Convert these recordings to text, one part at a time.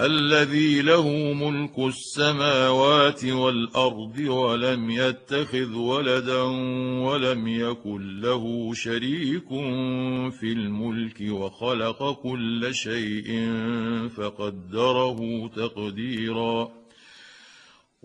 الذي له ملك السماوات والأرض ولم يتخذ ولدا ولم يكن له شريك في الملك وخلق كل شيء فقدره تقديرا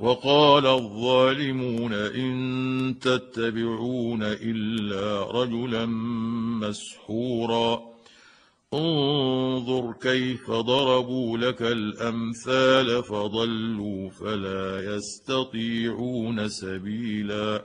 وقال الظالمون إن تتبعون إلا رجلا مسحورا. انظر كيف ضربوا لك الأمثال فضلوا فلا يستطيعون سبيلا.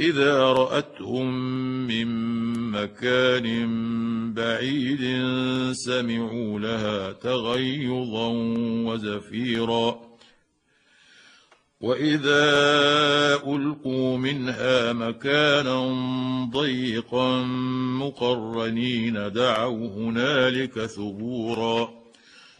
إذا رأتهم من مكان بعيد سمعوا لها تغيظا وزفيرا. وإذا ألقوا منها مكانا ضيقا مقرنين دعوا هنالك ثبورا.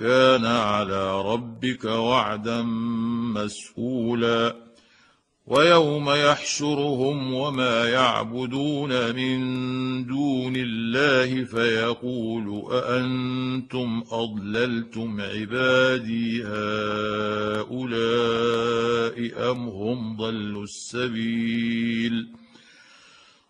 كان على ربك وعدا مسئولا ويوم يحشرهم وما يعبدون من دون الله فيقول أأنتم أضللتم عبادي هؤلاء أم هم ضلوا السبيل؟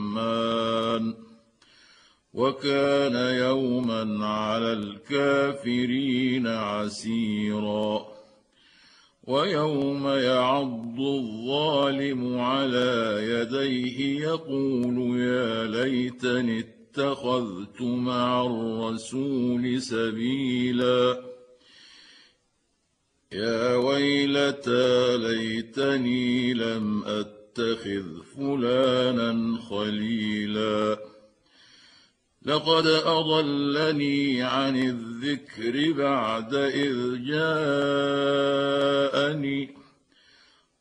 للرحمن وكان يوما على الكافرين عسيرا ويوم يعض الظالم على يديه يقول يا ليتني اتخذت مع الرسول سبيلا يا ويلتى ليتني لم اتخذ فلانا خليلا. لقد أضلني عن الذكر بعد إذ جاءني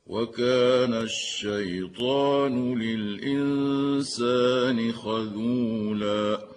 وكان الشيطان للإنسان خذولا.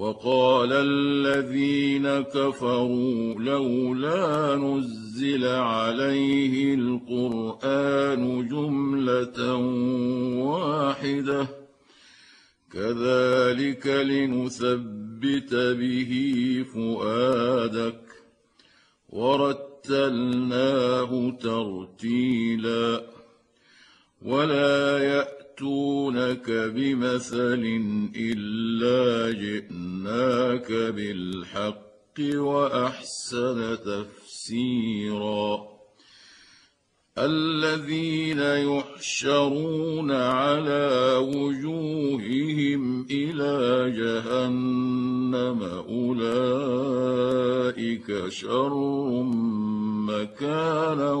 وقال الذين كفروا لولا نزل عليه القرآن جملة واحدة كذلك لنثبت به فؤادك ورتلناه ترتيلا ولا ياتونك بمثل الا جئناك بالحق واحسن تفسيرا الذين يحشرون على وجوههم إلى جهنم اولئك شر مكانا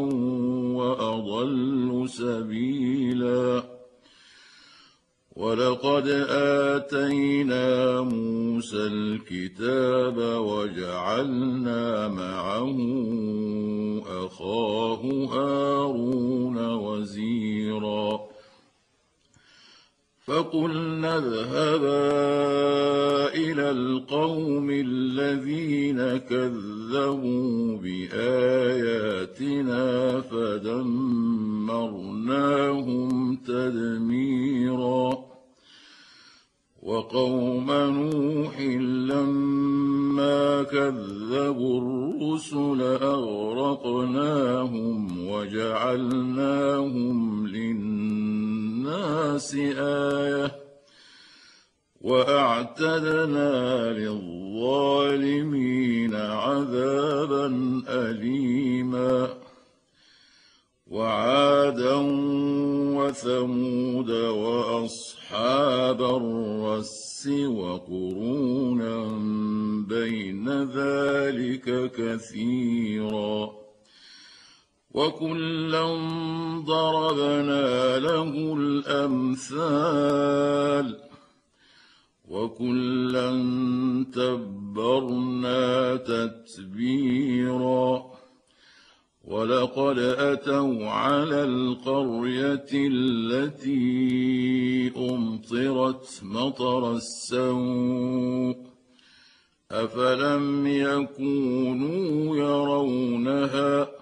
واضل سبيلا ولقد آتينا موسى الكتاب وجعلنا معه أخاه هارون وزيرا. فقلنا اذهبا إلى القوم الذين كذبوا بآياتنا فدمرناهم تدميرا. وقوم نوح لما كذبوا الرسل أغرقناهم وجعلناهم للناس للناس آية وأعتدنا للظالمين عذابا أليما. وعادا وثمود وأصحاب الرس وقرونا بين ذلك كثيرا. وكلا ضربنا له الامثال وكلا تبرنا تتبيرا ولقد اتوا على القريه التي امطرت مطر السوء افلم يكونوا يرونها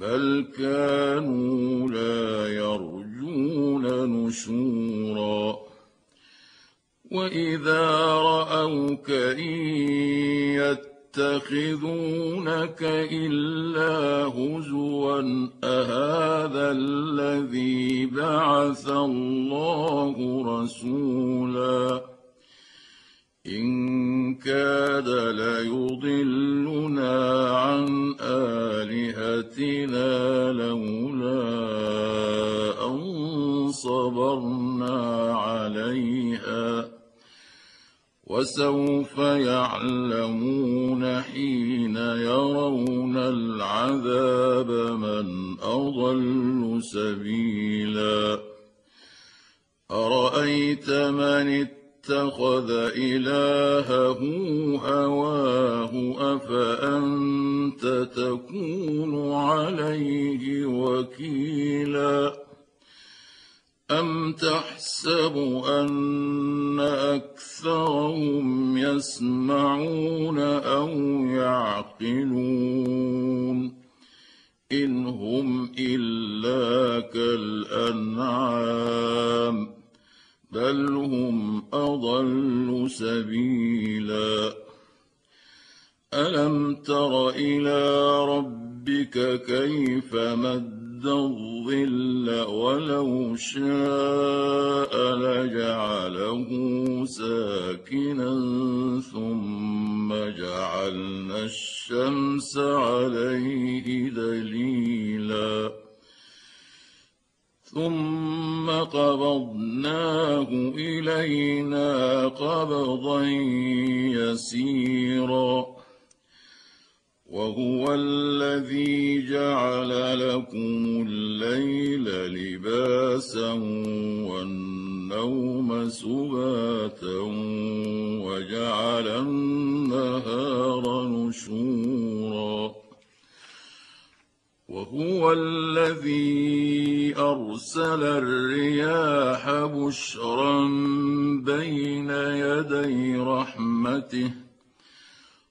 بل كانوا لا يرجون نشورا واذا راوك ان يتخذونك الا هزوا اهذا الذي بعث الله رسولا إن كاد ليضلنا وسوف يعلمون يسمعون أو يعقلون إن هم إلا كالأنعام بل هم أضل سبيلا ألم تر إلى ربك كيف مد الظل ولو شاء لجعله ساكنا ثم جعلنا الشمس عليه دليلا ثم قبضناه إلينا قبضا يسيرا وهو الذي جعل لكم الليل لباسا والنوم سباتا وجعل النهار نشورا. وهو الذي أرسل الرياح بشرا بين يدي رحمته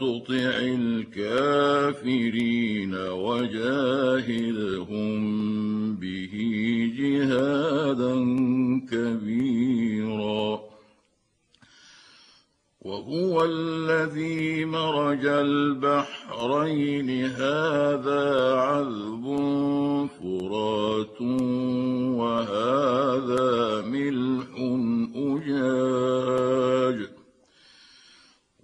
تطع الكافرين وجاهدهم به جهادا كبيرا. وهو الذي مرج البحرين. هذا عذب فرات وهذا ملح أجاج.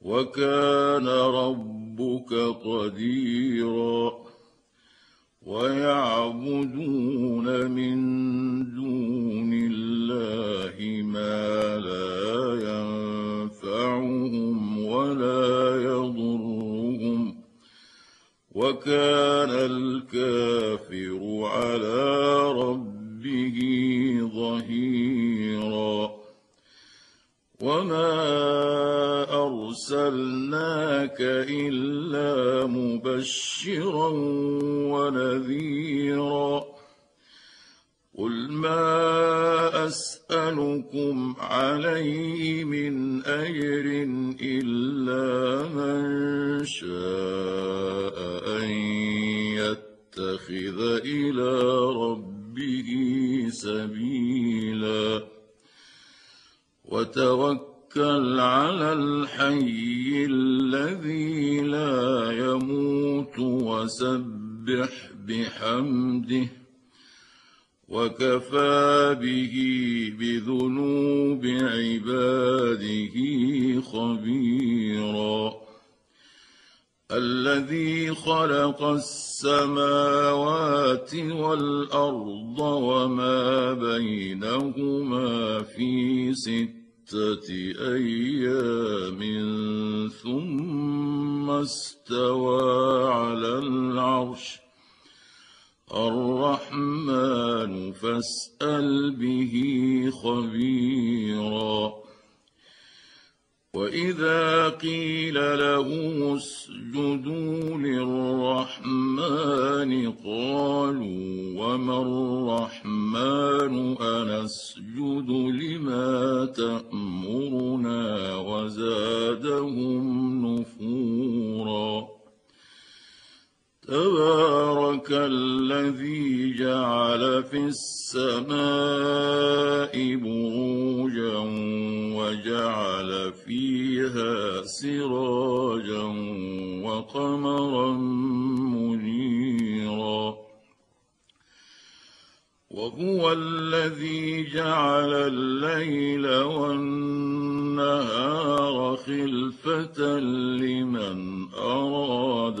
وكان ربك قديرا ويعبدون من دون الله ما لا ينفعهم ولا يضرهم وكان الكافر على وسبح بحمده وكفى به بذنوب عباده خبيرا. الذي خلق السماوات والأرض وما بينهما في سته أيام ثم استوى على العرش. الرحمن فاسأل به خبيرا. وإذا قيل لهم اسجدوا للرحمن قالوا وما الرحمن أنسجد لما تامرنا الذي جعل في السماء بروجا وجعل فيها سراجا وقمرا منيرا. وهو الذي جعل الليل والنهار خلفة لمن أراد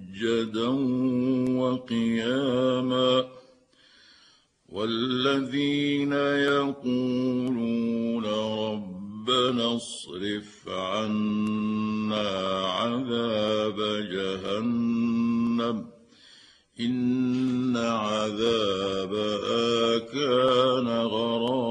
سجدا وقياما والذين يقولون ربنا اصرف عنا عذاب جهنم إن عذابها كان غراما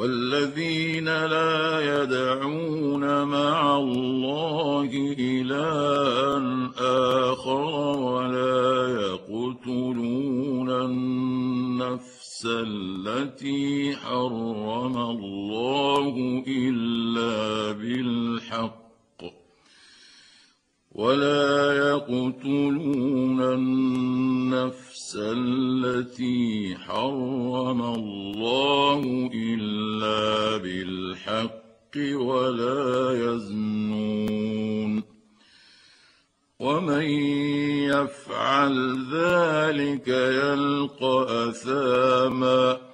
والذين لا يدعون مع الله إلها آخر ولا يقتلون النفس التي حرم الله إلا بالحق. ولا يقتلون النفس التي حرم الله إلا بالحق ولا يزنون ومن يفعل ذلك يلقى أثاما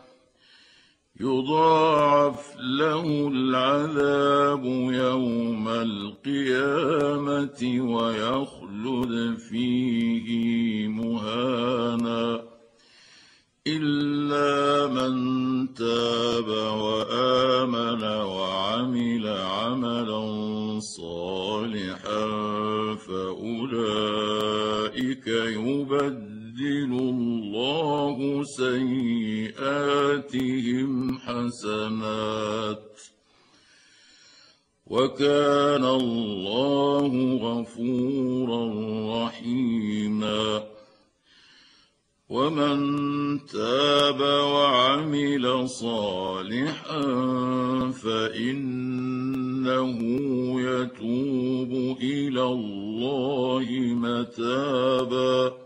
يضاعف له العذاب يوم القيامة ويخلد فيه مهانا إلا من تاب وآمن وعمل عملا صالحا فأولئك يبدل الله سيئاتهم حسنات وكان الله غفورا رحيما ومن تاب وعمل صالحا فإنه يتوب إلى الله متابا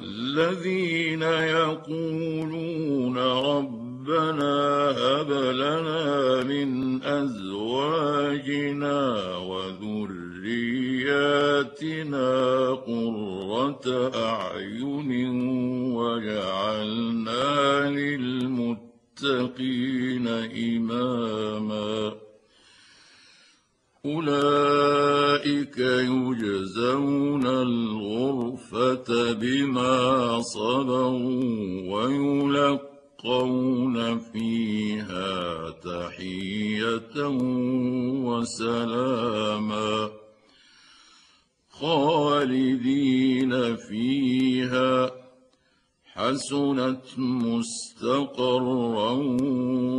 والذين يقولون ربنا هب لنا من أزواجنا وذرياتنا قرة أعين وجعلنا للمتقين إماما. أولئك يجزون الغرفه بما صبروا ويلقون فيها تحيه وسلاما خالدين فيها حسنت مستقرا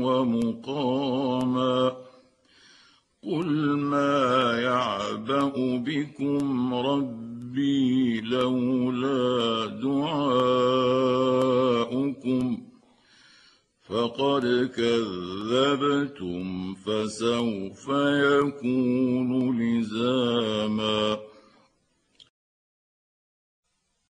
ومقاما قل ما يعبا بكم ربي لولا دعاؤكم فقد كذبتم فسوف يكون لزاما